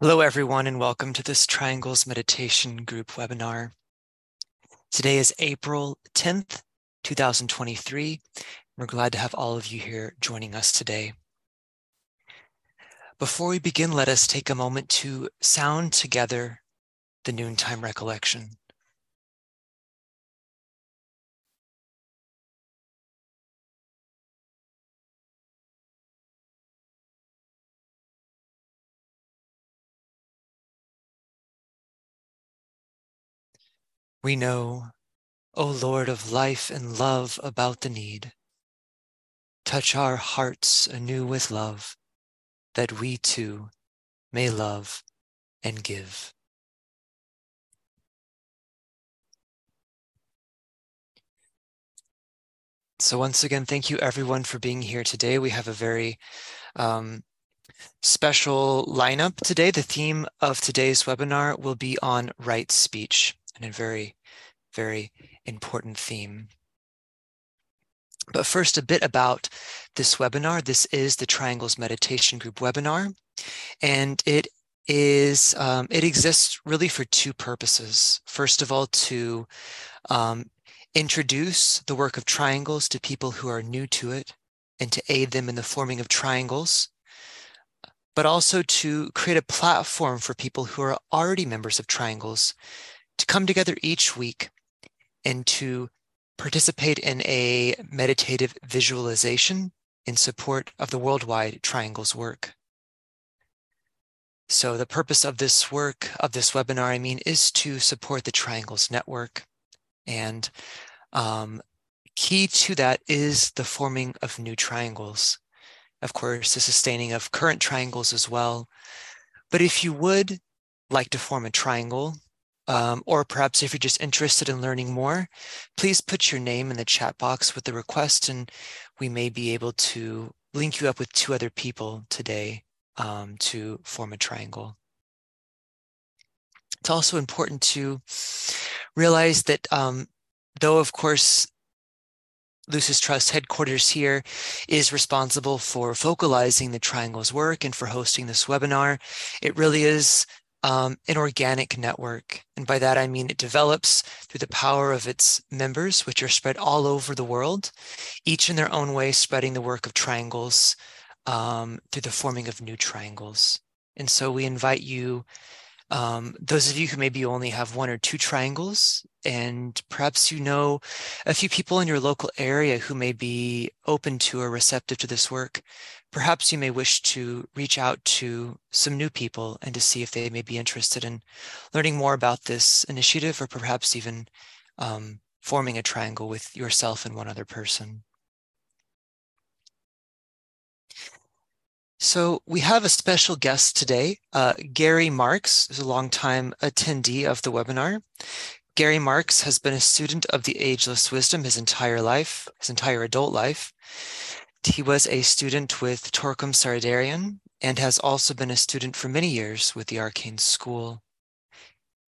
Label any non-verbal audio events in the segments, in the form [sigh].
Hello, everyone, and welcome to this Triangles Meditation Group webinar. Today is April 10th, 2023. We're glad to have all of you here joining us today. Before we begin, let us take a moment to sound together the noontime recollection. We know, O Lord of life and love about the need, touch our hearts anew with love, that we too may love and give. So once again, thank you everyone for being here today. We have a very um, special lineup today. The theme of today's webinar will be on right speech and a very, very important theme. But first, a bit about this webinar. This is the Triangles Meditation Group webinar, and it is um, it exists really for two purposes. First of all, to um, introduce the work of triangles to people who are new to it and to aid them in the forming of triangles, but also to create a platform for people who are already members of triangles to come together each week and to participate in a meditative visualization in support of the worldwide triangles work. So the purpose of this work, of this webinar, I mean, is to support the Triangles Network. And um, key to that is the forming of new triangles. Of course, the sustaining of current triangles as well. But if you would like to form a triangle, um, or perhaps if you're just interested in learning more, please put your name in the chat box with the request and we may be able to link you up with two other people today um, to form a triangle. It's also important to realize that um, though, of course, Lucis Trust headquarters here is responsible for focalizing the triangles work and for hosting this webinar. It really is um, an organic network. And by that, I mean it develops through the power of its members, which are spread all over the world, each in their own way, spreading the work of triangles um, through the forming of new triangles. And so we invite you, um, those of you who maybe only have one or two triangles, and perhaps you know a few people in your local area who may be open to or receptive to this work, perhaps you may wish to reach out to some new people and to see if they may be interested in learning more about this initiative or perhaps even um, forming a triangle with yourself and one other person. So we have a special guest today. Uh, Gary Marks is a longtime attendee of the webinar. Gary Marks has been a student of the Ageless Wisdom his entire life, his entire adult life. He was a student with Torkom Saraydarian and has also been a student for many years with the Arcane School.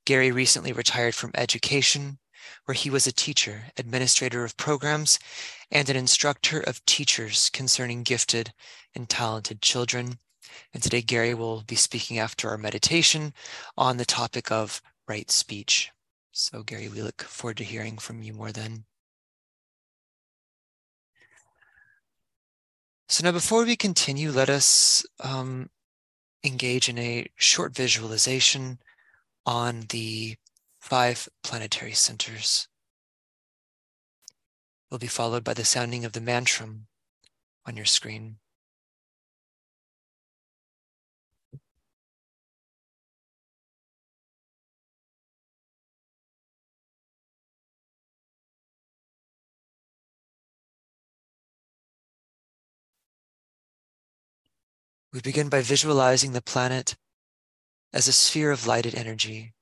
Gary recently retired from education, where he was a teacher, administrator of programs, and an instructor of teachers concerning gifted and talented children. And today, Gary will be speaking after our meditation on the topic of right speech. So, Gary, we look forward to hearing from you more then. So now before we continue, let us um, engage in a short visualization on the five planetary centers. Will be followed by the sounding of the mantram on your screen. We begin by visualizing the planet as a sphere of lighted energy.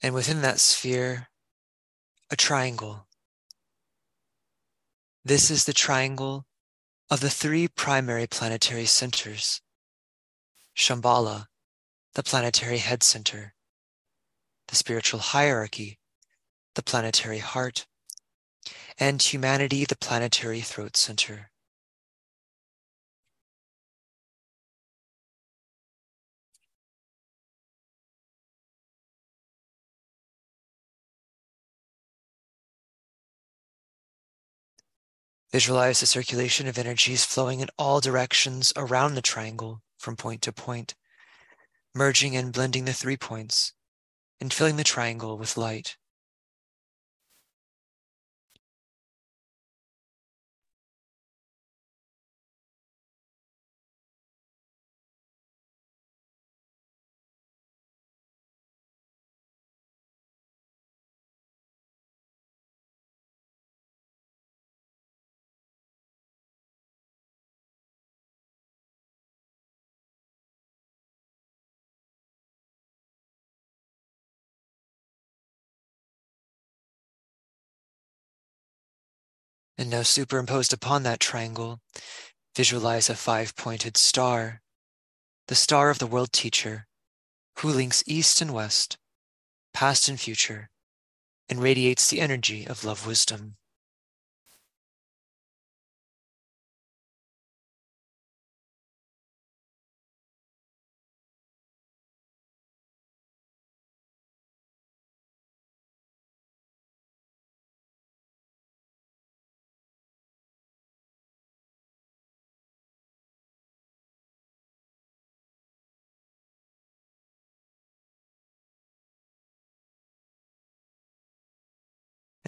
And within that sphere, a triangle. This is the triangle of the three primary planetary centers Shambhala, the planetary head center, the spiritual hierarchy, the planetary heart, and humanity, the planetary throat center. Visualize the circulation of energies flowing in all directions around the triangle from point to point, merging and blending the three points and filling the triangle with light. And now superimposed upon that triangle, visualize a five-pointed star, the star of the world teacher, who links east and west, past and future, and radiates the energy of love wisdom.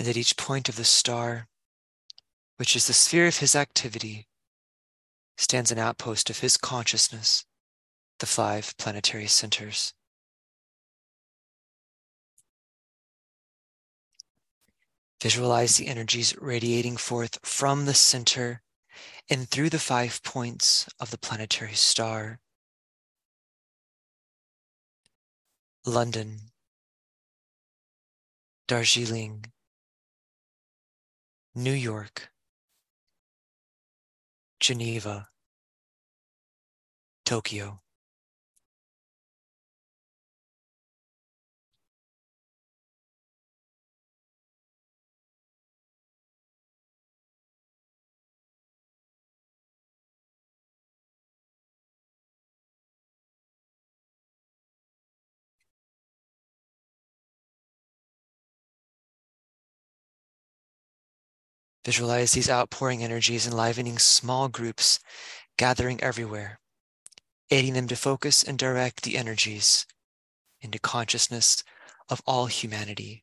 And at each point of the star, which is the sphere of his activity, stands an outpost of his consciousness, the five planetary centers. Visualize the energies radiating forth from the center and through the five points of the planetary star. London, Darjeeling, New York, Geneva, Tokyo. Visualize these outpouring energies enlivening small groups gathering everywhere, aiding them to focus and direct the energies into consciousness of all humanity.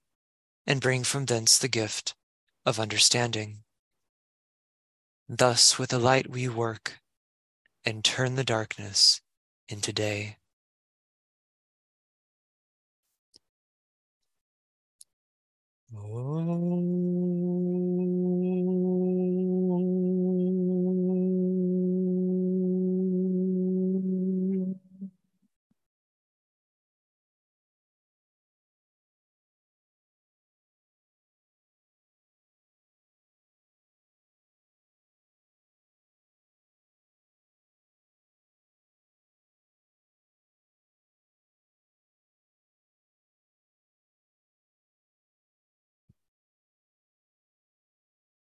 and bring from thence the gift of understanding. Thus, with the light we work and turn the darkness into day.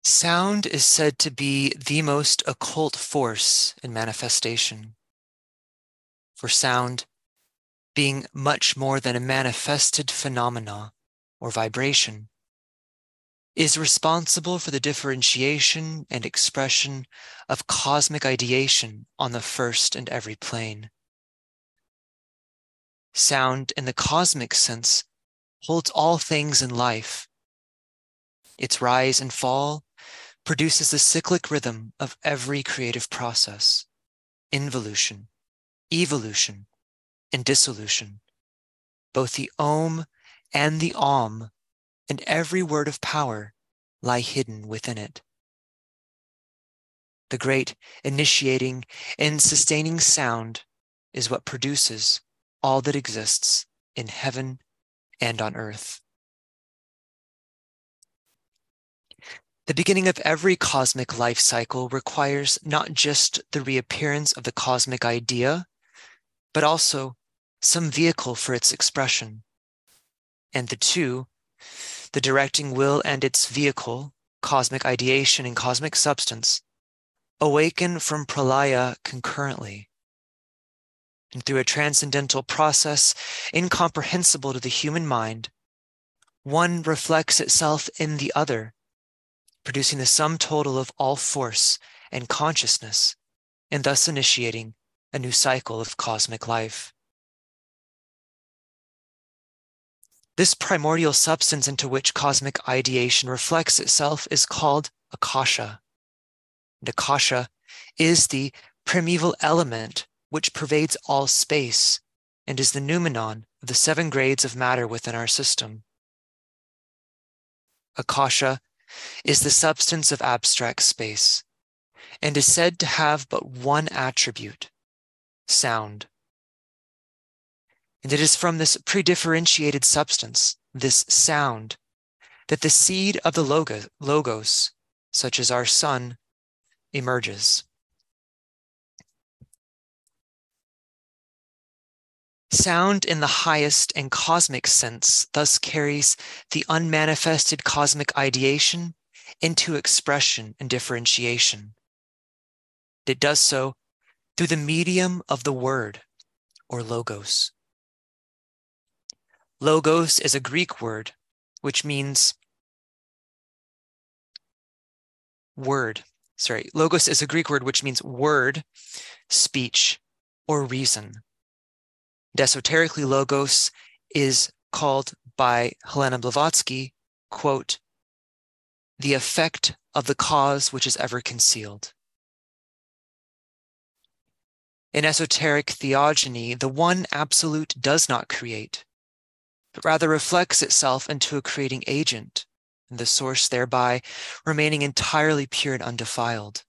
Sound is said to be the most occult force in manifestation. For sound, being much more than a manifested phenomena or vibration, is responsible for the differentiation and expression of cosmic ideation on the first and every plane. sound in the cosmic sense holds all things in life. Its rise and fall produces the cyclic rhythm of every creative process involution, evolution, and dissolution. Both the Om and the Om and every word of power lie hidden within it. The great initiating and sustaining sound is what produces all that exists in heaven and on earth. The beginning of every cosmic life cycle requires not just the reappearance of the cosmic idea, but also some vehicle for its expression. And the two, the directing will and its vehicle, cosmic ideation and cosmic substance, awaken from pralaya concurrently. And through a transcendental process incomprehensible to the human mind, one reflects itself in the other, producing the sum total of all force and consciousness, and thus initiating a new cycle of cosmic life. This primordial substance into which cosmic ideation reflects itself is called Akasha. The Akasha is the primeval element which pervades all space and is the noumenon of the seven grades of matter within our system. Akasha is the substance of abstract space and is said to have but one attribute sound. And it is from this predifferentiated substance, this sound, that the seed of the logos, such as our sun, emerges. Sound in the highest and cosmic sense thus carries the unmanifested cosmic ideation into expression and differentiation. It does so through the medium of the word or logos. Logos is a Greek word which means word sorry, logos is a Greek word which means word, speech, or reason. And esoterically, logos is called by Helena Blavatsky, quote, the effect of the cause which is ever concealed. In esoteric theogony, the one absolute does not create, but rather reflects itself into a creating agent and the source thereby remaining entirely pure and undefiled.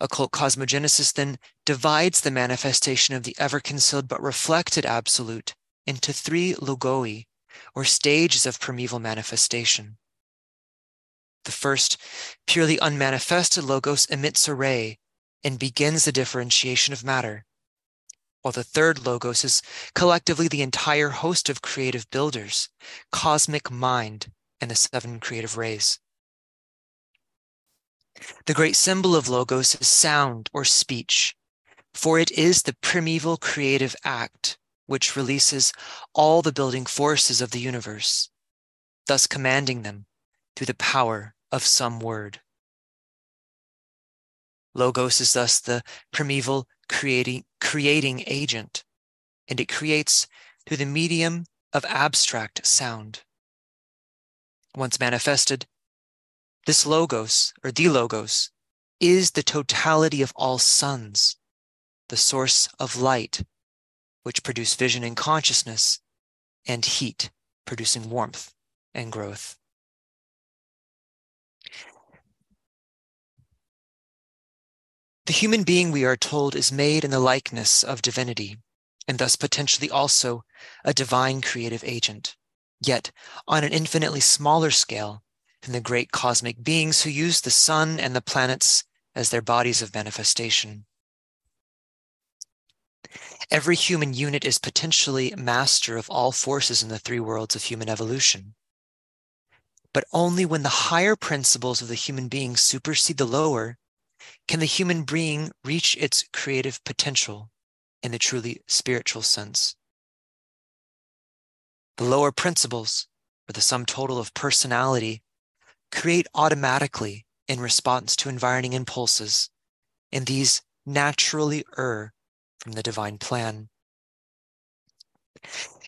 Occult cosmogenesis then divides the manifestation of the ever concealed but reflected absolute into three logoi, or stages of primeval manifestation. The first, purely unmanifested logos emits a ray and begins the differentiation of matter while the third logos is collectively the entire host of creative builders, cosmic mind, and the seven creative rays. The great symbol of logos is sound or speech, for it is the primeval creative act which releases all the building forces of the universe, thus commanding them through the power of some word. Logos is thus the primeval creating, creating agent, and it creates through the medium of abstract sound. Once manifested, this logos, or the logos, is the totality of all suns, the source of light, which produce vision and consciousness, and heat, producing warmth and growth. The human being, we are told, is made in the likeness of divinity, and thus potentially also a divine creative agent, yet on an infinitely smaller scale than the great cosmic beings who use the sun and the planets as their bodies of manifestation. Every human unit is potentially master of all forces in the three worlds of human evolution. But only when the higher principles of the human being supersede the lower can the human being reach its creative potential in the truly spiritual sense? The lower principles, or the sum total of personality, create automatically in response to environing impulses, and these naturally err from the divine plan.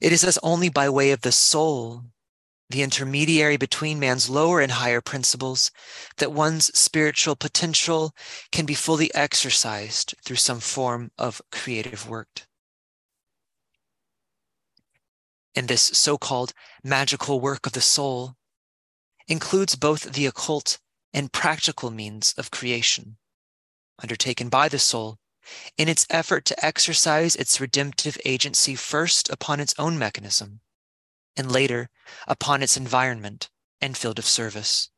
It is thus only by way of the soul, the intermediary between man's lower and higher principles, that one's spiritual potential can be fully exercised through some form of creative work. And this so called magical work of the soul includes both the occult and practical means of creation, undertaken by the soul in its effort to exercise its redemptive agency first upon its own mechanism and later upon its environment and field of service.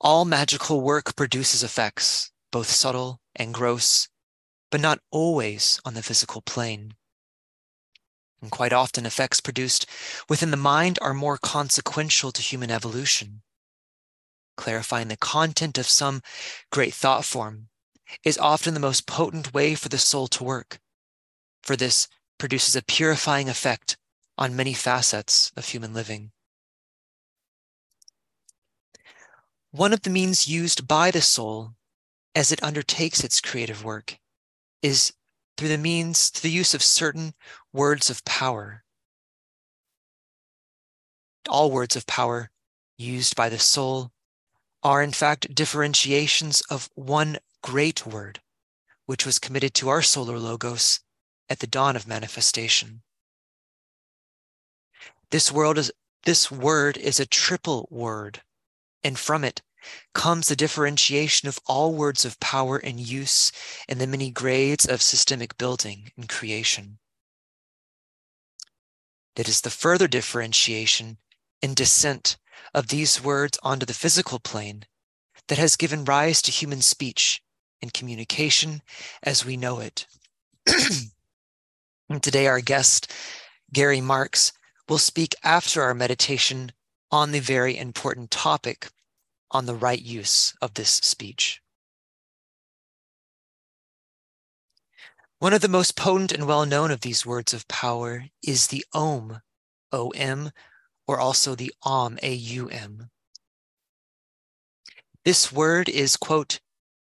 All magical work produces effects, both subtle and gross, but not always on the physical plane. And quite often, effects produced within the mind are more consequential to human evolution. Clarifying the content of some great thought form is often the most potent way for the soul to work, for this produces a purifying effect on many facets of human living. One of the means used by the soul as it undertakes its creative work is through the means, through the use of certain words of power. All words of power used by the soul are in fact differentiations of one great word, which was committed to our solar logos at the dawn of manifestation. This world is this word is a triple word, and from it comes the differentiation of all words of power and use in the many grades of systemic building and creation. It is the further differentiation and descent of these words onto the physical plane that has given rise to human speech and communication as we know it. and [clears throat] today, our guest, Gary Marks, will speak after our meditation on the very important topic on the right use of this speech. One of the most potent and well known of these words of power is the Om, O M, or also the Aum, A U M. This word is, quote,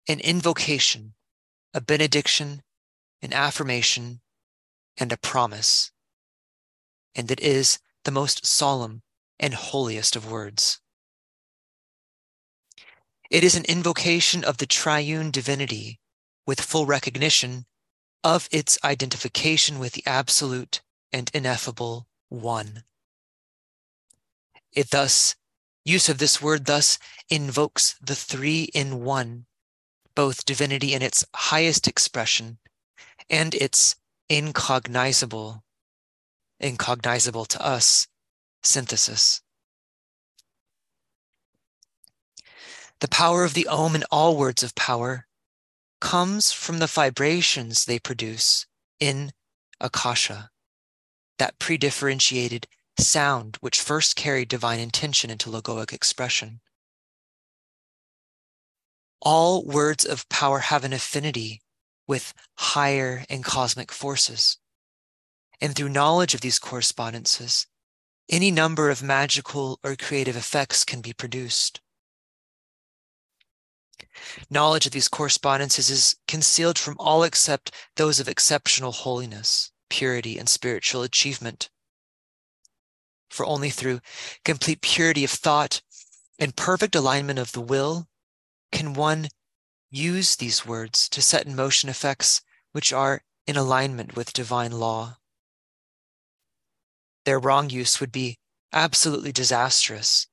an invocation, a benediction, an affirmation, and a promise. And it is the most solemn and holiest of words. It is an invocation of the triune divinity with full recognition of its identification with the absolute and ineffable one. It thus, use of this word thus invokes the three in one both divinity in its highest expression and its incognizable, incognizable to us synthesis. The power of the Om in all words of power comes from the vibrations they produce in Akasha, that pre-differentiated sound which first carried divine intention into logoic expression all words of power have an affinity with higher and cosmic forces. And through knowledge of these correspondences, any number of magical or creative effects can be produced. Knowledge of these correspondences is concealed from all except those of exceptional holiness, purity, and spiritual achievement. For only through complete purity of thought and perfect alignment of the will can one use these words to set in motion effects which are in alignment with divine law? Their wrong use would be absolutely disastrous,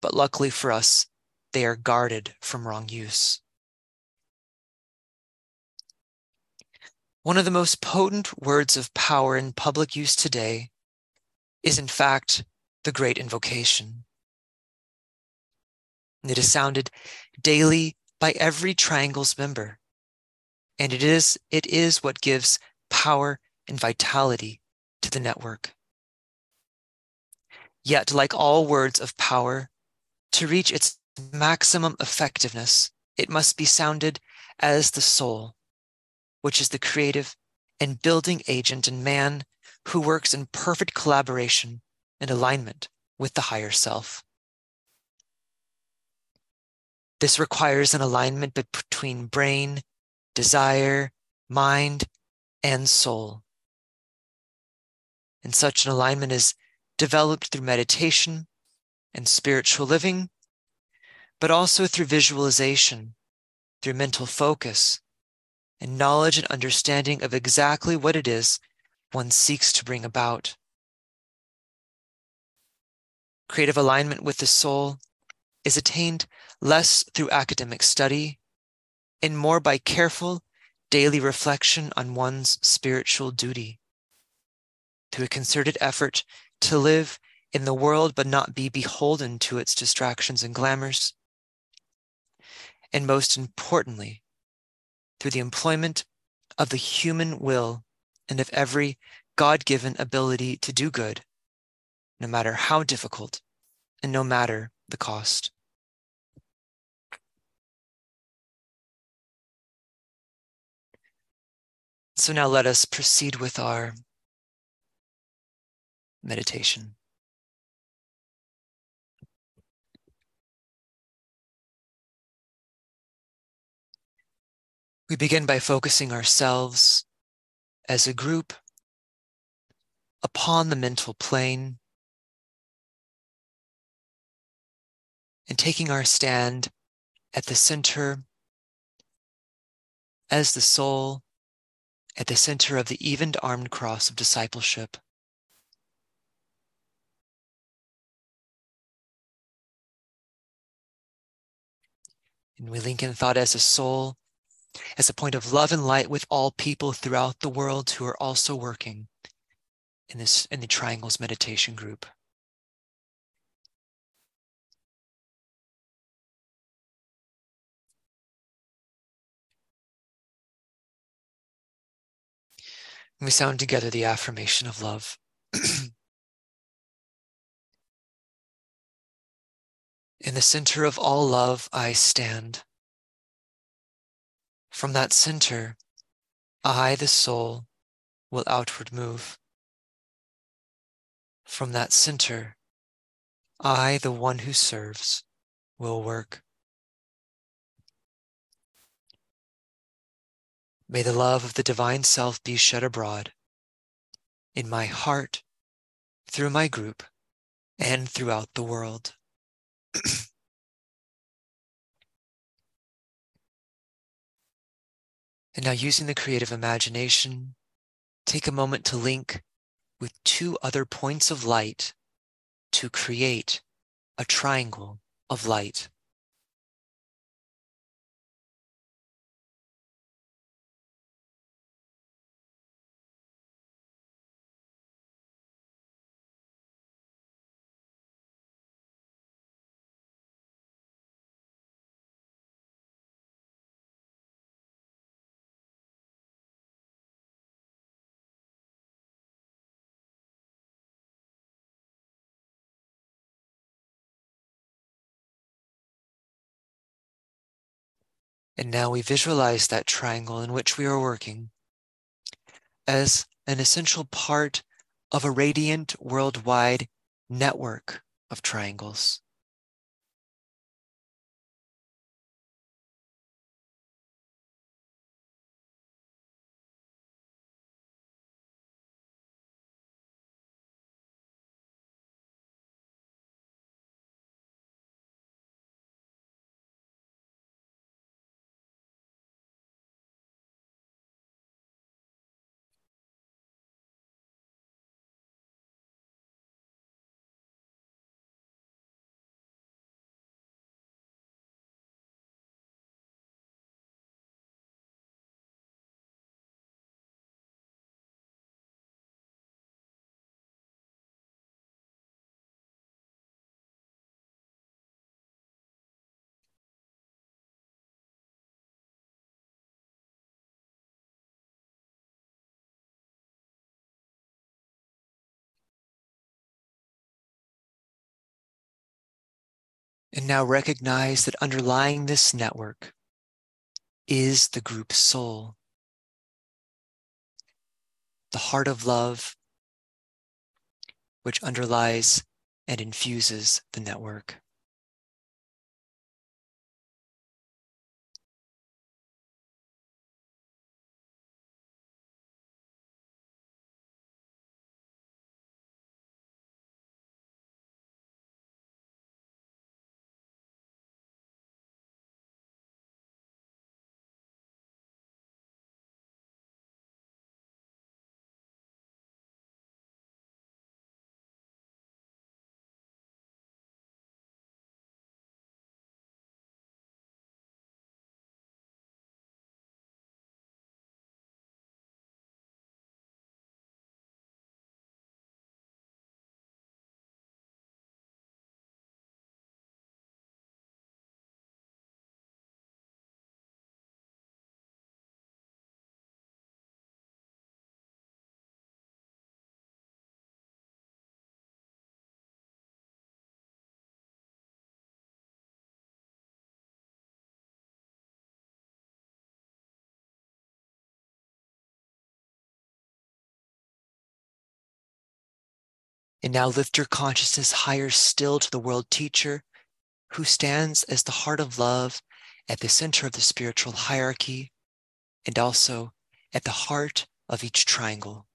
but luckily for us, they are guarded from wrong use. One of the most potent words of power in public use today is, in fact, the Great Invocation. It is sounded daily by every triangle's member. And it is, it is what gives power and vitality to the network. Yet, like all words of power, to reach its maximum effectiveness, it must be sounded as the soul, which is the creative and building agent in man who works in perfect collaboration and alignment with the higher self. This requires an alignment between brain, desire, mind, and soul. And such an alignment is developed through meditation and spiritual living, but also through visualization, through mental focus, and knowledge and understanding of exactly what it is one seeks to bring about. Creative alignment with the soul is attained less through academic study and more by careful daily reflection on one's spiritual duty. Through a concerted effort to live in the world but not be beholden to its distractions and glamours. And most importantly, through the employment of the human will and of every God given ability to do good, no matter how difficult and no matter the cost. So now let us proceed with our meditation. We begin by focusing ourselves as a group upon the mental plane and taking our stand at the center as the soul at the center of the evened armed cross of discipleship. And we link in thought as a soul, as a point of love and light with all people throughout the world who are also working in this in the triangles meditation group. we sound together the affirmation of love. [clears throat] In the center of all love, I stand. From that center, I, the soul, will outward move. From that center, I, the one who serves, will work. May the love of the divine self be shed abroad in my heart, through my group, and throughout the world. [clears throat] and now, using the creative imagination, take a moment to link with two other points of light to create a triangle of light. And now we visualize that triangle in which we are working as an essential part of a radiant worldwide network of triangles. And now recognize that underlying this network is the group soul, the heart of love, which underlies and infuses the network. And now lift your consciousness higher still to the world teacher who stands as the heart of love at the center of the spiritual hierarchy and also at the heart of each triangle.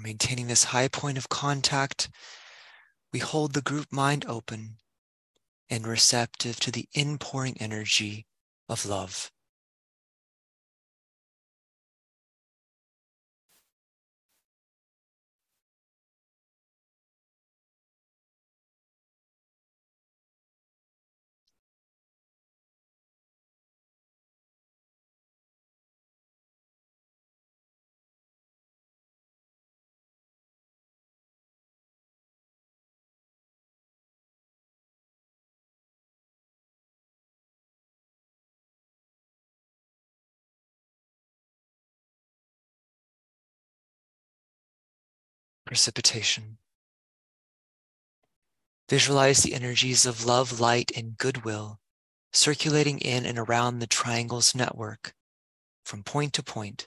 Maintaining this high point of contact, we hold the group mind open and receptive to the inpouring energy of love. Precipitation. Visualize the energies of love, light, and goodwill circulating in and around the triangle's network from point to point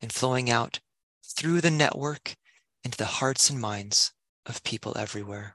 and flowing out through the network into the hearts and minds of people everywhere.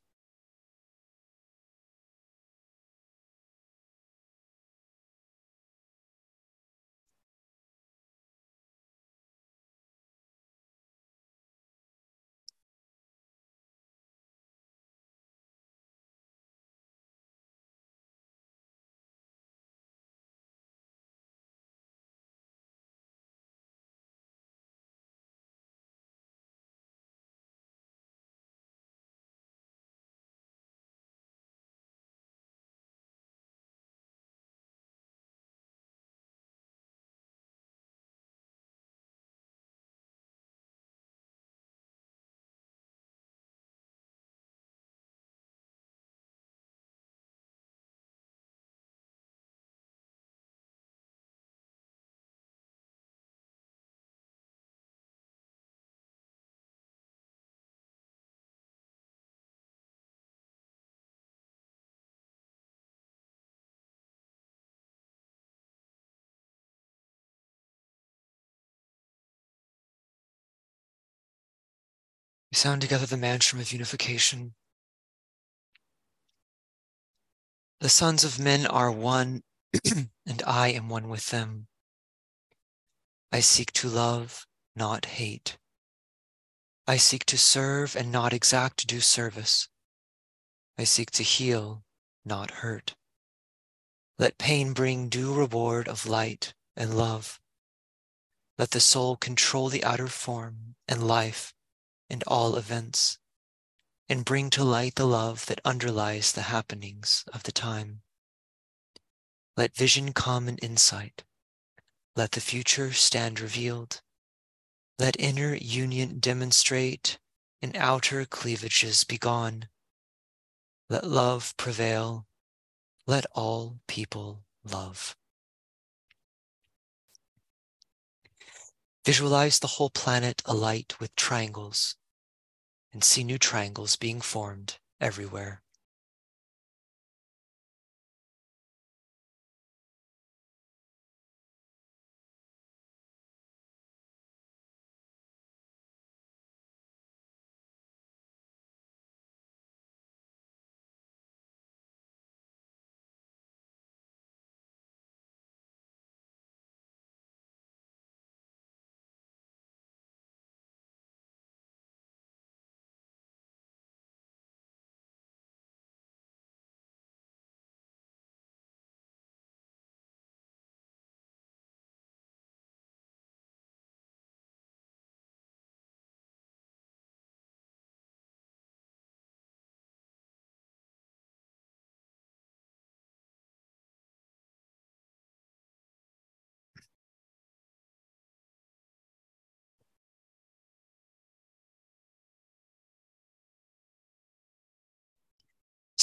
We sound together the mantra of unification. The sons of men are one, [clears throat] and I am one with them. I seek to love, not hate. I seek to serve and not exact due service. I seek to heal, not hurt. Let pain bring due reward of light and love. Let the soul control the outer form and life and all events, and bring to light the love that underlies the happenings of the time. Let vision come and insight. Let the future stand revealed. Let inner union demonstrate and outer cleavages be gone. Let love prevail. Let all people love. Visualize the whole planet alight with triangles and see new triangles being formed everywhere.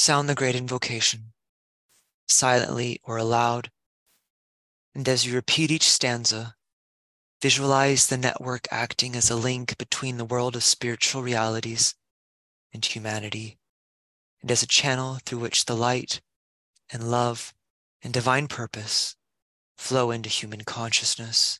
Sound the great invocation, silently or aloud. And as you repeat each stanza, visualize the network acting as a link between the world of spiritual realities and humanity, and as a channel through which the light and love and divine purpose flow into human consciousness.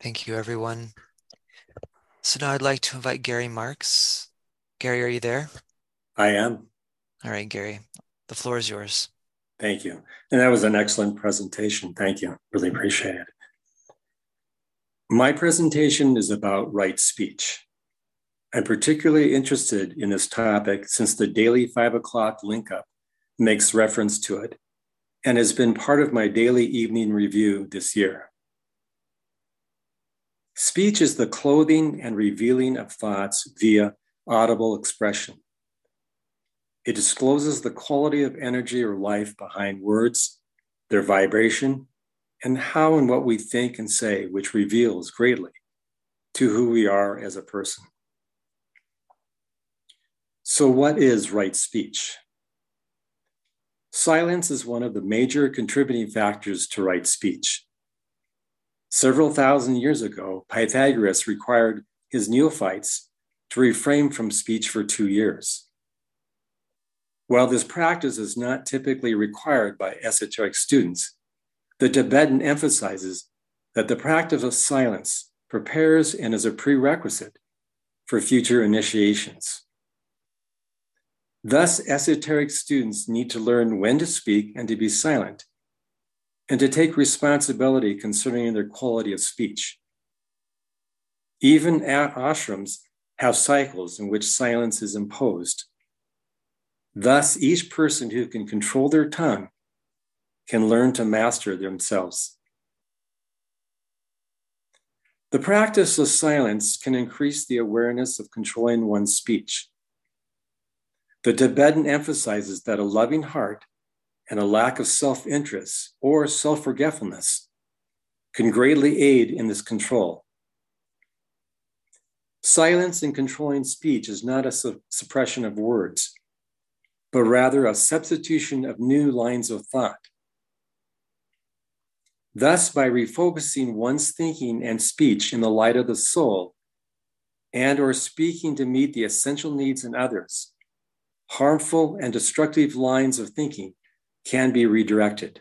Thank you, everyone. So now I'd like to invite Gary Marks. Gary, are you there? I am. All right, Gary, the floor is yours. Thank you. And that was an excellent presentation. Thank you. Really appreciate it. My presentation is about right speech. I'm particularly interested in this topic since the daily five o'clock link up makes reference to it and has been part of my daily evening review this year. Speech is the clothing and revealing of thoughts via audible expression. It discloses the quality of energy or life behind words, their vibration, and how and what we think and say, which reveals greatly to who we are as a person. So, what is right speech? Silence is one of the major contributing factors to right speech. Several thousand years ago, Pythagoras required his neophytes to refrain from speech for two years. While this practice is not typically required by esoteric students, the Tibetan emphasizes that the practice of silence prepares and is a prerequisite for future initiations. Thus, esoteric students need to learn when to speak and to be silent and to take responsibility concerning their quality of speech. Even ashrams have cycles in which silence is imposed. Thus, each person who can control their tongue can learn to master themselves. The practice of silence can increase the awareness of controlling one's speech. The Tibetan emphasizes that a loving heart and a lack of self interest or self forgetfulness can greatly aid in this control. Silence in controlling speech is not a su- suppression of words, but rather a substitution of new lines of thought. Thus, by refocusing one's thinking and speech in the light of the soul, and or speaking to meet the essential needs in others, harmful and destructive lines of thinking can be redirected.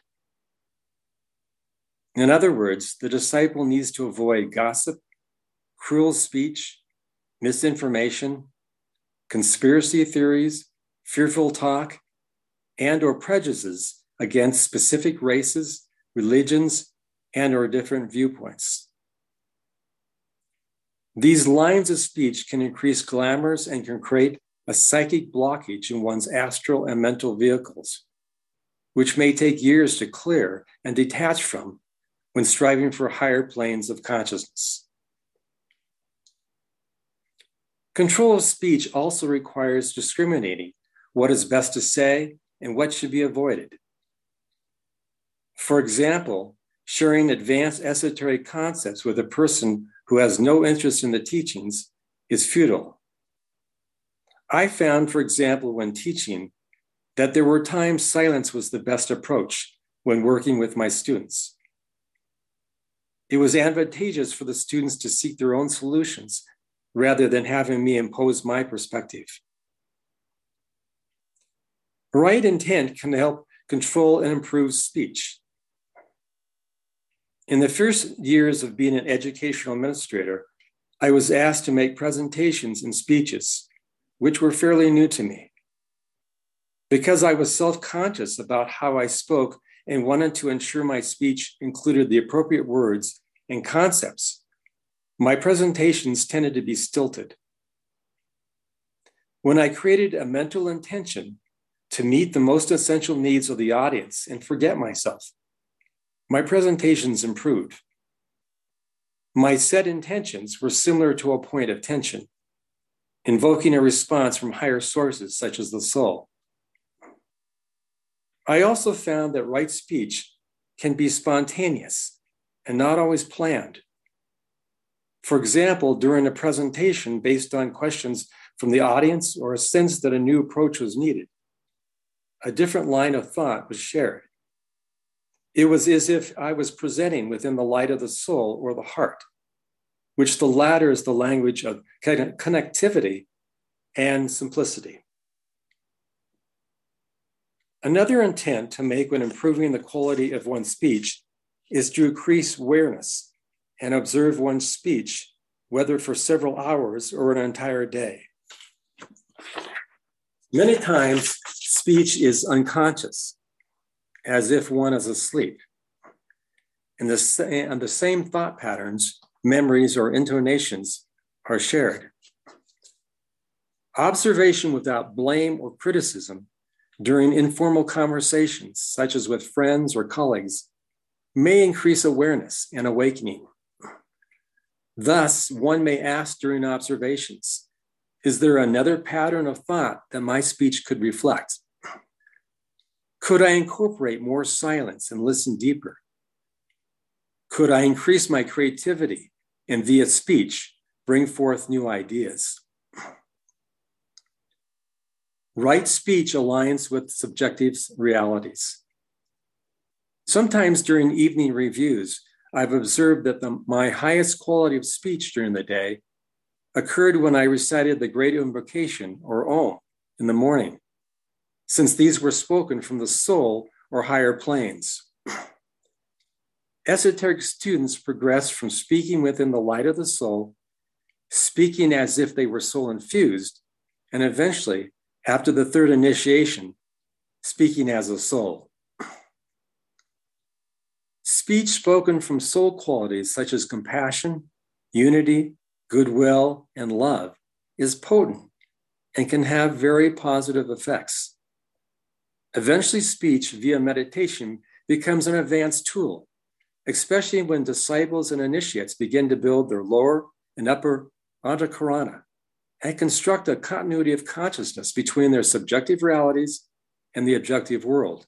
In other words, the disciple needs to avoid gossip, cruel speech, misinformation, conspiracy theories, fearful talk, and or prejudices against specific races, religions, and or different viewpoints. These lines of speech can increase glamours and can create a psychic blockage in one's astral and mental vehicles, which may take years to clear and detach from when striving for higher planes of consciousness. Control of speech also requires discriminating what is best to say and what should be avoided. For example, sharing advanced esoteric concepts with a person who has no interest in the teachings is futile. I found, for example, when teaching, that there were times silence was the best approach when working with my students. It was advantageous for the students to seek their own solutions rather than having me impose my perspective. Right intent can help control and improve speech. In the first years of being an educational administrator, I was asked to make presentations and speeches, which were fairly new to me. Because I was self conscious about how I spoke and wanted to ensure my speech included the appropriate words and concepts, my presentations tended to be stilted. When I created a mental intention to meet the most essential needs of the audience and forget myself, my presentations improved. My set intentions were similar to a point of tension, invoking a response from higher sources such as the soul. I also found that right speech can be spontaneous and not always planned. For example, during a presentation based on questions from the audience or a sense that a new approach was needed, a different line of thought was shared. It was as if I was presenting within the light of the soul or the heart, which the latter is the language of connectivity and simplicity. Another intent to make when improving the quality of one's speech is to increase awareness and observe one's speech, whether for several hours or an entire day. Many times, speech is unconscious, as if one is asleep. And the, and the same thought patterns, memories, or intonations are shared. Observation without blame or criticism during informal conversations, such as with friends or colleagues, may increase awareness and awakening. Thus, one may ask during observations Is there another pattern of thought that my speech could reflect? Could I incorporate more silence and listen deeper? Could I increase my creativity and via speech bring forth new ideas? Right speech aligns with subjective realities. Sometimes during evening reviews, I've observed that the, my highest quality of speech during the day occurred when I recited the Great Invocation or Om in the morning, since these were spoken from the soul or higher planes. [clears throat] Esoteric students progress from speaking within the light of the soul, speaking as if they were soul infused, and eventually after the third initiation, speaking as a soul. Speech spoken from soul qualities such as compassion, unity, goodwill, and love is potent and can have very positive effects. Eventually, speech via meditation becomes an advanced tool, especially when disciples and initiates begin to build their lower and upper antahkarana, and construct a continuity of consciousness between their subjective realities and the objective world.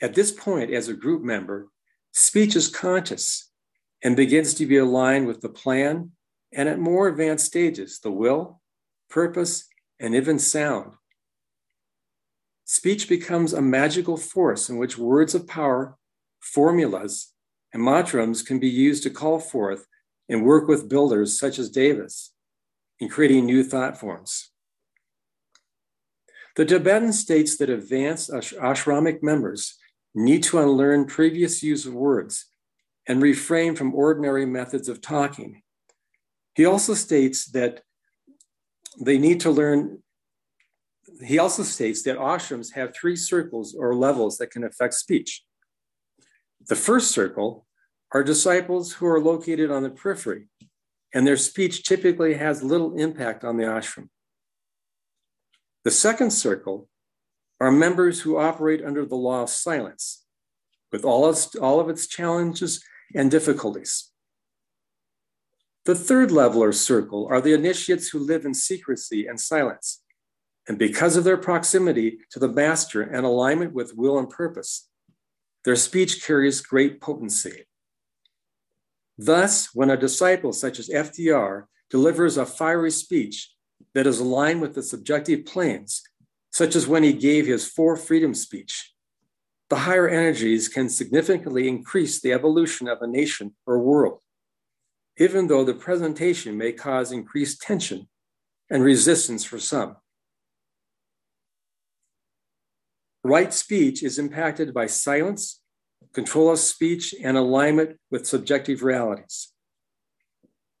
At this point, as a group member, speech is conscious and begins to be aligned with the plan and at more advanced stages, the will, purpose, and even sound. Speech becomes a magical force in which words of power, formulas, and mantras can be used to call forth and work with builders such as devas in creating new thought forms. The Tibetan states that advanced ashramic members need to unlearn previous use of words and refrain from ordinary methods of talking. He also states that they need to learn. He also states that ashrams have three circles or levels that can affect speech. The first circle are disciples who are located on the periphery, and their speech typically has little impact on the ashram. The second circle are members who operate under the law of silence, with all, its, all of its challenges and difficulties. The third level or circle are the initiates who live in secrecy and silence. And because of their proximity to the master and alignment with will and purpose, their speech carries great potency. Thus, when a disciple such as FDR delivers a fiery speech that is aligned with the subjective planes, such as when he gave his Four Freedom speech, the higher energies can significantly increase the evolution of a nation or world, even though the presentation may cause increased tension and resistance for some. Right speech is impacted by silence control of speech, and alignment with subjective realities.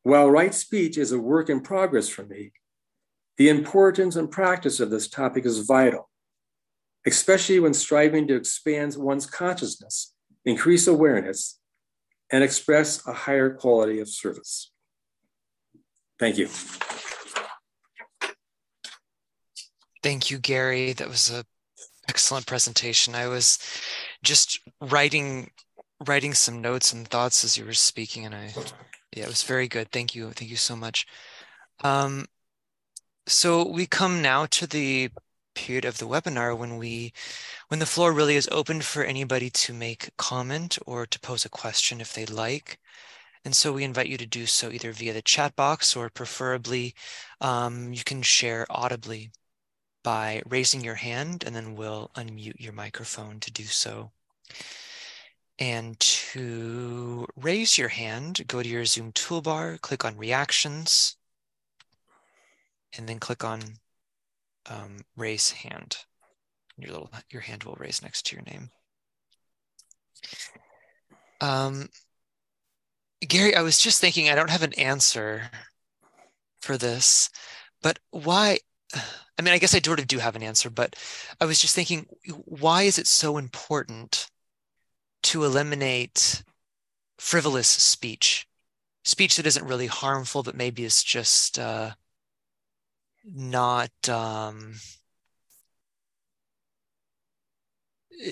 While right speech is a work in progress for me, the importance and practice of this topic is vital, especially when striving to expand one's consciousness, increase awareness, and express a higher quality of service. Thank you. Thank you, Gary. That was an excellent presentation. I was just writing writing some notes and thoughts as you were speaking, and I yeah, it was very good. Thank you, thank you so much. Um, so we come now to the period of the webinar when we when the floor really is open for anybody to make comment or to pose a question if they'd like. And so we invite you to do so either via the chat box or preferably um, you can share audibly by raising your hand and then we'll unmute your microphone to do so. And to raise your hand, go to your Zoom toolbar, click on reactions, and then click on um, raise hand. Your little your hand will raise next to your name. Um, Gary, I was just thinking I don't have an answer for this, but why [sighs] I mean, I guess I sort of do have an answer, but I was just thinking, why is it so important to eliminate frivolous speech? Speech that isn't really harmful, but maybe is just uh, not um,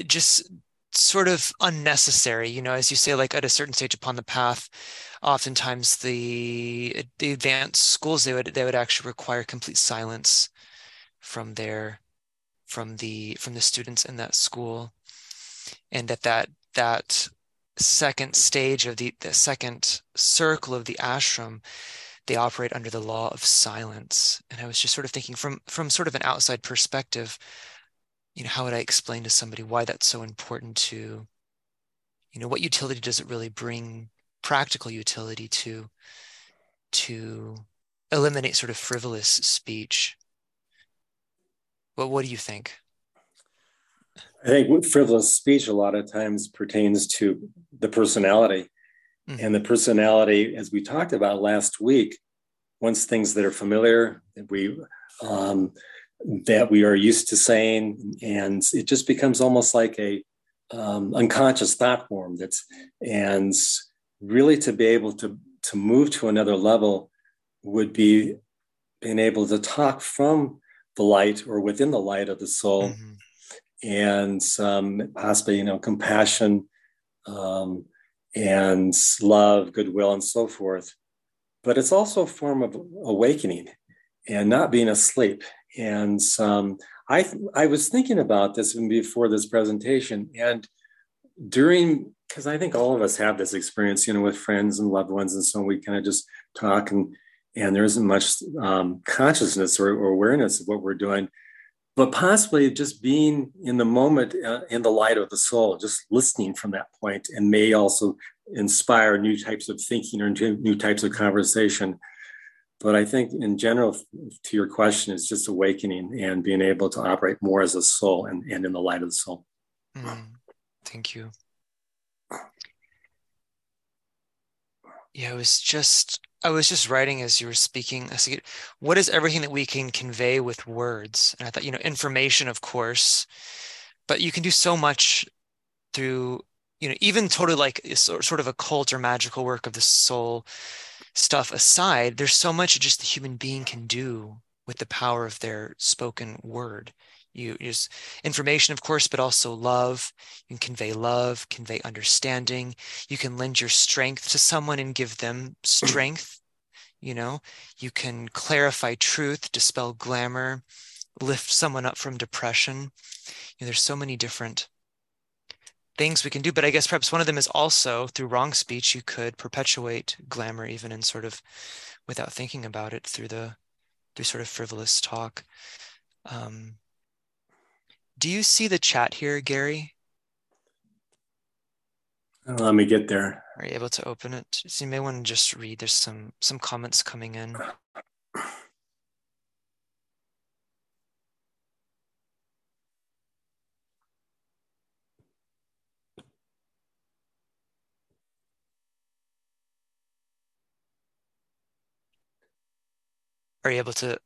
just sort of unnecessary you know as you say like at a certain stage upon the path oftentimes the the advanced schools they would they would actually require complete silence from their from the from the students in that school. And that that that second stage of the, the second circle of the ashram they operate under the law of silence. And i was just sort of thinking from from sort of an outside perspective you know how would i explain to somebody why that's so important to you know what utility does it really bring practical utility to to eliminate sort of frivolous speech well what do you think i think frivolous speech a lot of times pertains to the personality mm-hmm. and the personality as we talked about last week once things that are familiar that we um, that we are used to saying, and it just becomes almost like a um, unconscious thought form. That's and really to be able to to move to another level would be being able to talk from the light or within the light of the soul, mm-hmm. and um, possibly you know compassion. Um, and love, goodwill, and so forth. But it's also a form of awakening and not being asleep. And um, I, I was thinking about this even before this presentation. And during, because I think all of us have this experience, you know, with friends and loved ones. And so we kind of just talk and, and there isn't much um, consciousness or, or, awareness of what we're doing. But possibly just being in the moment, uh, in the light of the soul, just listening from that point, and may also inspire new types of thinking or new types of conversation but I think in general, to your question, is just awakening and being able to operate more as a soul and, and in the light of the soul. Mm, thank you. Yeah, I was just I was just writing as you were speaking. I said, what is everything that we can convey with words? And I thought, you know, information, of course, but you can do so much through, you know, even totally like sort of occult or magical work of the soul stuff aside, there's so much just the human being can do with the power of their spoken word. You use information, of course, but also love. You can convey love, convey understanding. You can lend your strength to someone and give them strength. You know, you can clarify truth, dispel glamour, lift someone up from depression. You know, there's so many different things we can do. But I guess perhaps one of them is also through wrong speech, you could perpetuate glamour even in sort of without thinking about it through the through sort of frivolous talk. Um, do you see the chat here, Gary? Uh, let me get there. Are you able to open it? So you may want to just read. There's some some comments coming in. are you able to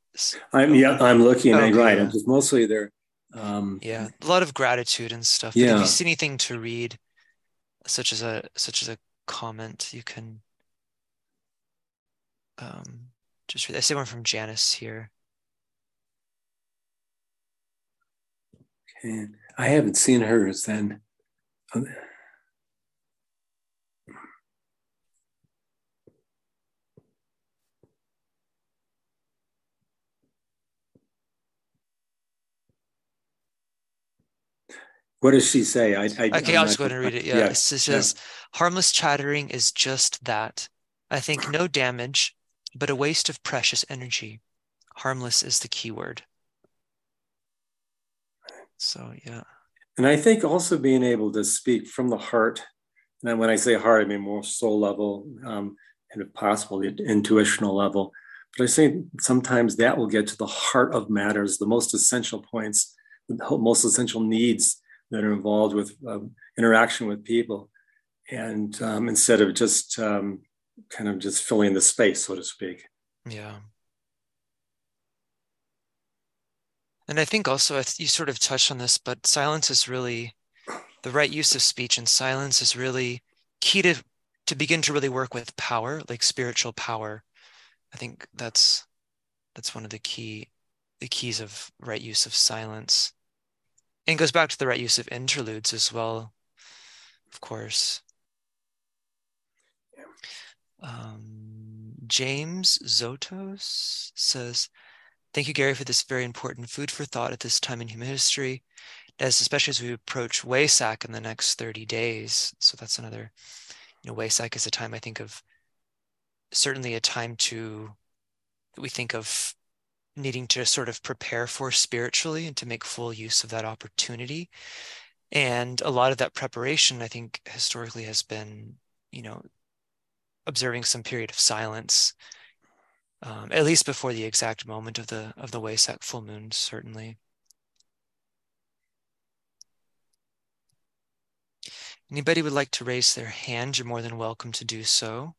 i'm yeah i'm looking okay, Right. I'm just mostly there um yeah a lot of gratitude and stuff yeah. if you see anything to read such as a such as a comment you can um just read. I see one from janice here. Okay. I haven't seen hers then What does she say? I, I okay, i will just go ahead and read it. Yeah, yeah. it says yeah. harmless chattering is just that. I think no damage, but a waste of precious energy. Harmless is the key word. So yeah. And I think also being able to speak from the heart. And when I say heart, I mean more soul level, um, and if possible, the intuitional level. But I say sometimes that will get to the heart of matters, the most essential points, the most essential needs that are involved with um, interaction with people, and um, instead of just um, kind of just filling the space, so to speak. Yeah. And I think also you sort of touched on this, but silence is really the right use of speech, and silence is really key to to begin to really work with power, like spiritual power. I think that's that's one of the key the keys of right use of silence and goes back to the right use of interludes as well, of course. Um, James Zotos says, Thank you, Gary, for this very important food for thought at this time in human history, as especially as we approach Wesak in the next 30 days. So that's another, you know, Wesak is a time I think of certainly a time to we think of needing to sort of prepare for spiritually and to make full use of that opportunity. And a lot of that preparation, I think, historically has been, you know, observing some period of silence, um, at least before the exact moment of the of the Wesak full moon, certainly. Anybody would like to raise their hand, you're more than welcome to do so.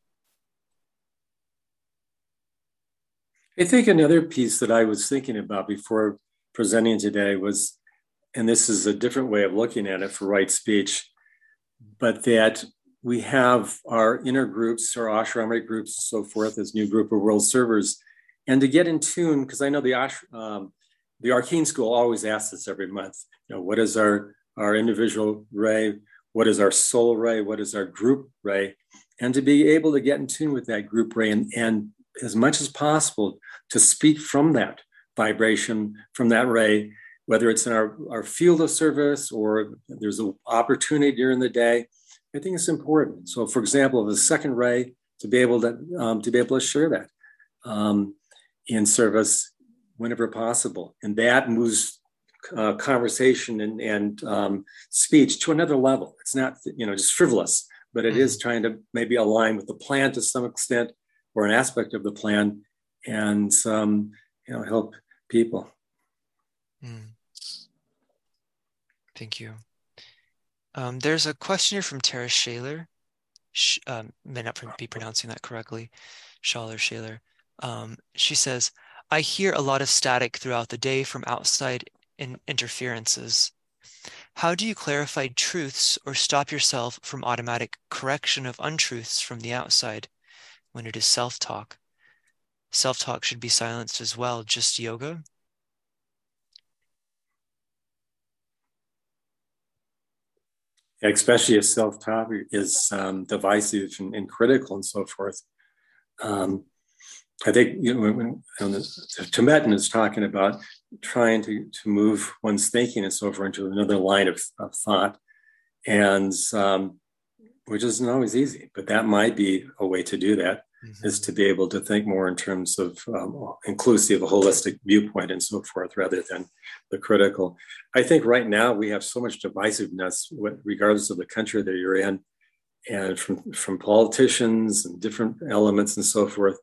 I think another piece that I was thinking about before presenting today was, and this is a different way of looking at it for right speech, but that we have our inner groups, our ashramite groups, and so forth, as new group of world servers, and to get in tune, because I know the Ash, um, the Arcane School always asks us every month, you know, what is our our individual ray, what is our soul ray, what is our group ray, and to be able to get in tune with that group ray and, and as much as possible to speak from that vibration, from that ray, whether it's in our, our field of service or there's an opportunity during the day. I think it's important. So, for example, the second ray to be able to um, to be able to share that um, in service whenever possible, and that moves uh, conversation and, and um, speech to another level. It's not you know just frivolous, but it mm-hmm. is trying to maybe align with the plan to some extent or an aspect of the plan and um, you know help people. Mm. Thank you. Um, there's a question here from Tara Shaler. Sh- um, may not be pronouncing that correctly. Shaler Shaler. Um, she says, "I hear a lot of static throughout the day from outside in- interferences. How do you clarify truths or stop yourself from automatic correction of untruths from the outside?" When it is self talk. Self talk should be silenced as well, just yoga. Especially if self talk is um, divisive and, and, critical and so forth. Um, I think you know, when, when the Tibetan is talking about trying to, to move one's thinking and so forth into another line of, of thought, and um, which isn't always easy, but that might be a way to do that mm-hmm. is to be able to think more in terms of um, inclusive, a holistic viewpoint, and so forth, rather than the critical. I think right now we have so much divisiveness, regardless of the country that you're in, and from from politicians and different elements and so forth.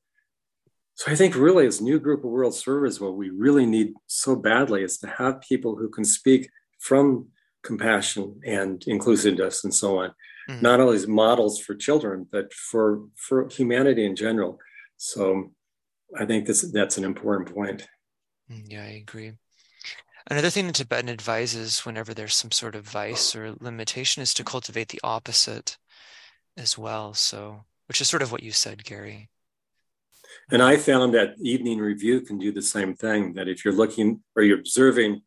So I think really, as new group of world servers, what we really need so badly is to have people who can speak from compassion and inclusiveness and so on mm-hmm. not only as models for children, but for for humanity in general. So I think this that's an important point. Mm, yeah, I agree. Another thing that Tibetan advises whenever there's some sort of vice or limitation is to cultivate the opposite as well. So, which is sort of what you said, Gary. And I found that evening review can do the same thing. That if you're looking or you're observing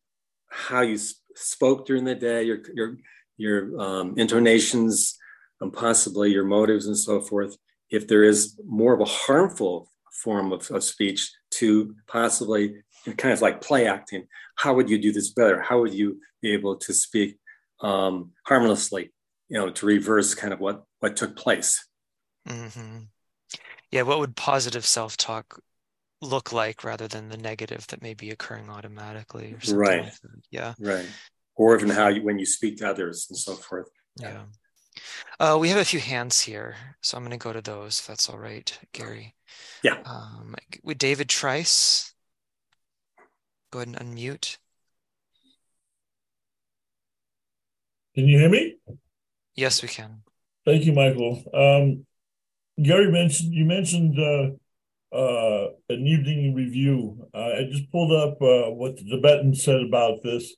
how you spoke during the day, you're, you're your um, intonations, and possibly your motives and so forth. If there is more of a harmful form of, of speech to possibly kind of like play acting, how would you do this better? How would you be able to speak um, harmlessly, you know, to reverse kind of what what took place? Mm-hmm. Yeah, what would positive self-talk look like rather than the negative that may be occurring automatically? right. Like yeah. Right or even how you when you speak to others and so forth. Yeah. Uh, we have a few hands here, so I'm going to go to those if that's all right, Gary. Yeah. Um, with David Trice, go ahead and unmute. Can you hear me? Yes, we can. Thank you, Michael. Um, Gary mentioned you mentioned uh, uh, an evening review. Uh, I just pulled up uh, what the Tibetan said about this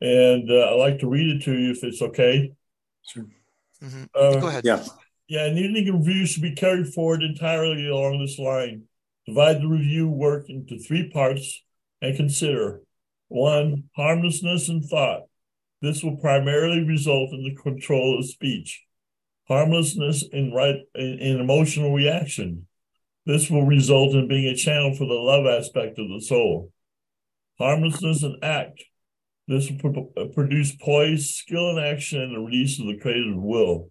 and uh, I'd like to read it to you if it's okay. Sure. Mm-hmm. Uh, Go ahead. Yeah. Yeah, an evening review should be carried forward entirely along this line. Divide the review work into three parts and consider one, harmlessness and thought, This will primarily result in the control of speech, harmlessness in right in, in emotional reaction. This will result in being a channel for the love aspect of the soul. Harmlessness and act. This will pro- produce poise, skill in action, and the release of the creative will.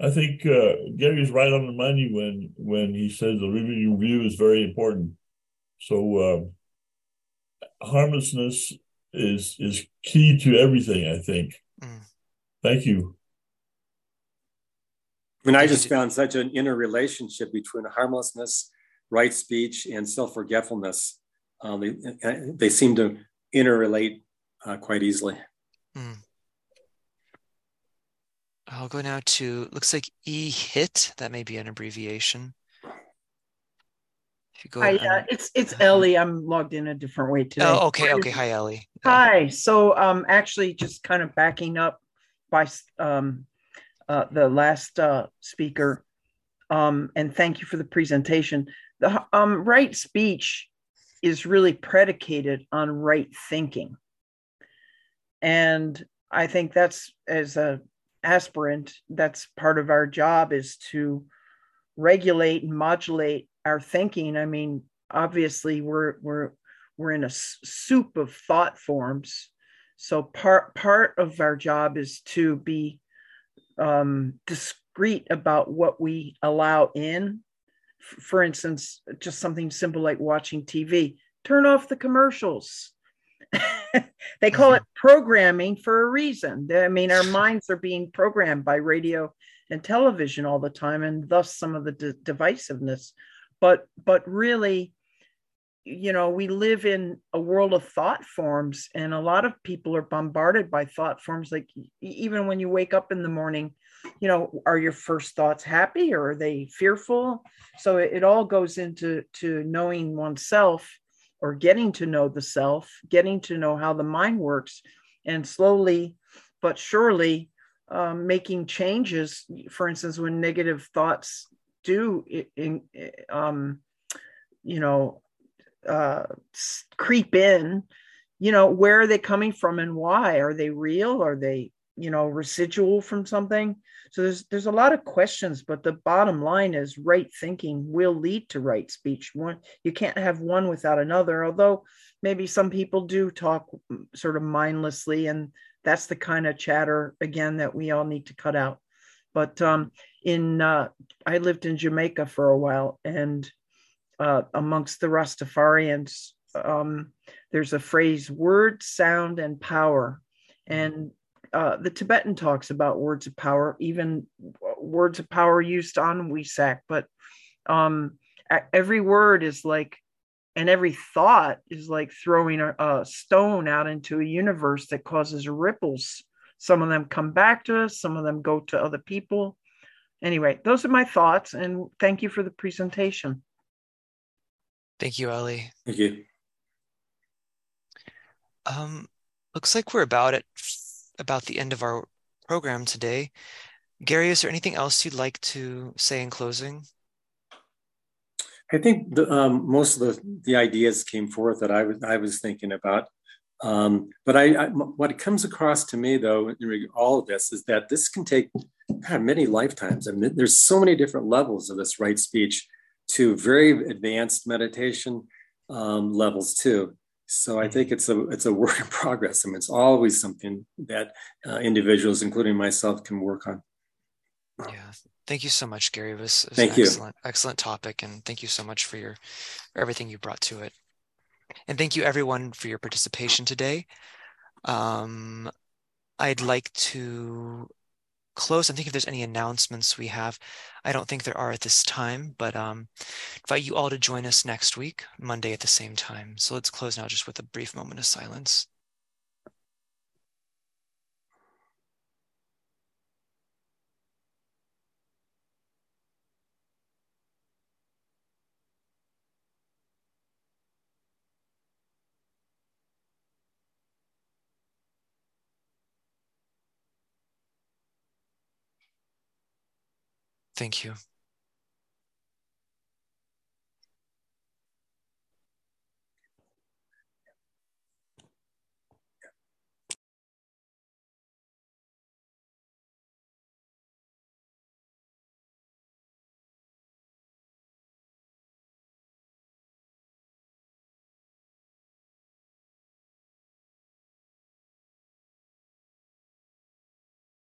I think uh, Gary's right on the money when when he says the review review is very important. So uh, harmlessness is is key to everything. I think. Mm. Thank you. I mean, I just found such an interrelationship between harmlessness, right speech, and self forgetfulness. Um, they, they seem to interrelate uh, quite easily. Mm. I'll go now to looks like e hit. That may be an abbreviation. If you go, Hi, uh, it's it's uh-huh. Ellie. I'm logged in a different way today. Oh, okay, okay. Hi, Ellie. Hi. So, um, actually, just kind of backing up by um, uh, the last uh, speaker, um, and thank you for the presentation. The um, right speech is really predicated on right thinking, and I think that's as a aspirant, that's part of our job is to regulate and modulate our thinking. I mean, obviously, we're we're we're in a soup of thought forms. So part part of our job is to be um, discreet about what we allow in. For instance, just something simple like watching TV. Turn off the commercials. [laughs] they call mm-hmm. it programming for a reason. I mean, our minds are being programmed by radio and television all the time, and thus some of the de- divisiveness. But but really, you know, we live in a world of thought forms, and a lot of people are bombarded by thought forms. Like even when you wake up in the morning, you know, are your first thoughts happy or are they fearful? So it, it all goes into to knowing oneself or getting to know the self, getting to know how the mind works, and slowly but surely um, making changes. For instance, when negative thoughts do, in, um, you know, uh, creep in, you know, where are they coming from and why? Are they real? Are they, you know, residual from something? So there's there's a lot of questions, but the bottom line is right thinking will lead to right speech. One you can't have one without another. Although maybe some people do talk sort of mindlessly, and that's the kind of chatter again that we all need to cut out. But um, in uh, I lived in Jamaica for a while, and uh, amongst the Rastafarians, um, there's a phrase: word, sound, and power. And uh, the Tibetan talks about words of power, even words of power used on Wesak, but um, every word is like, and every thought is like throwing a, a stone out into a universe that causes ripples. Some of them come back to us, some of them go to other people. Anyway, those are my thoughts, and thank you for the presentation. Thank you, Ali. Thank you. Um, looks like we're about at about the end of our program today. Gary, is there anything else you'd like to say in closing? I think the, um, most of the, the ideas came forth that I was I was thinking about. Um, but I, I, what comes across to me though in all of this is that this can take God, many lifetimes. I mean, there's so many different levels of this right speech to very advanced meditation um, levels too. So I think it's a it's a work in [laughs] progress. I mean, it's always something that uh, individuals, including myself, can work on. Yeah, thank you so much, Gary. It was, it was thank an you. excellent, excellent topic, and thank you so much for your for everything you brought to it. And thank you everyone for your participation today. Um, I'd like to close. I'm thinking if there's any announcements we have. I don't think there are at this time, but um, invite you all to join us next week, Monday at the same time. So let's close now just with a brief moment of silence. Thank you.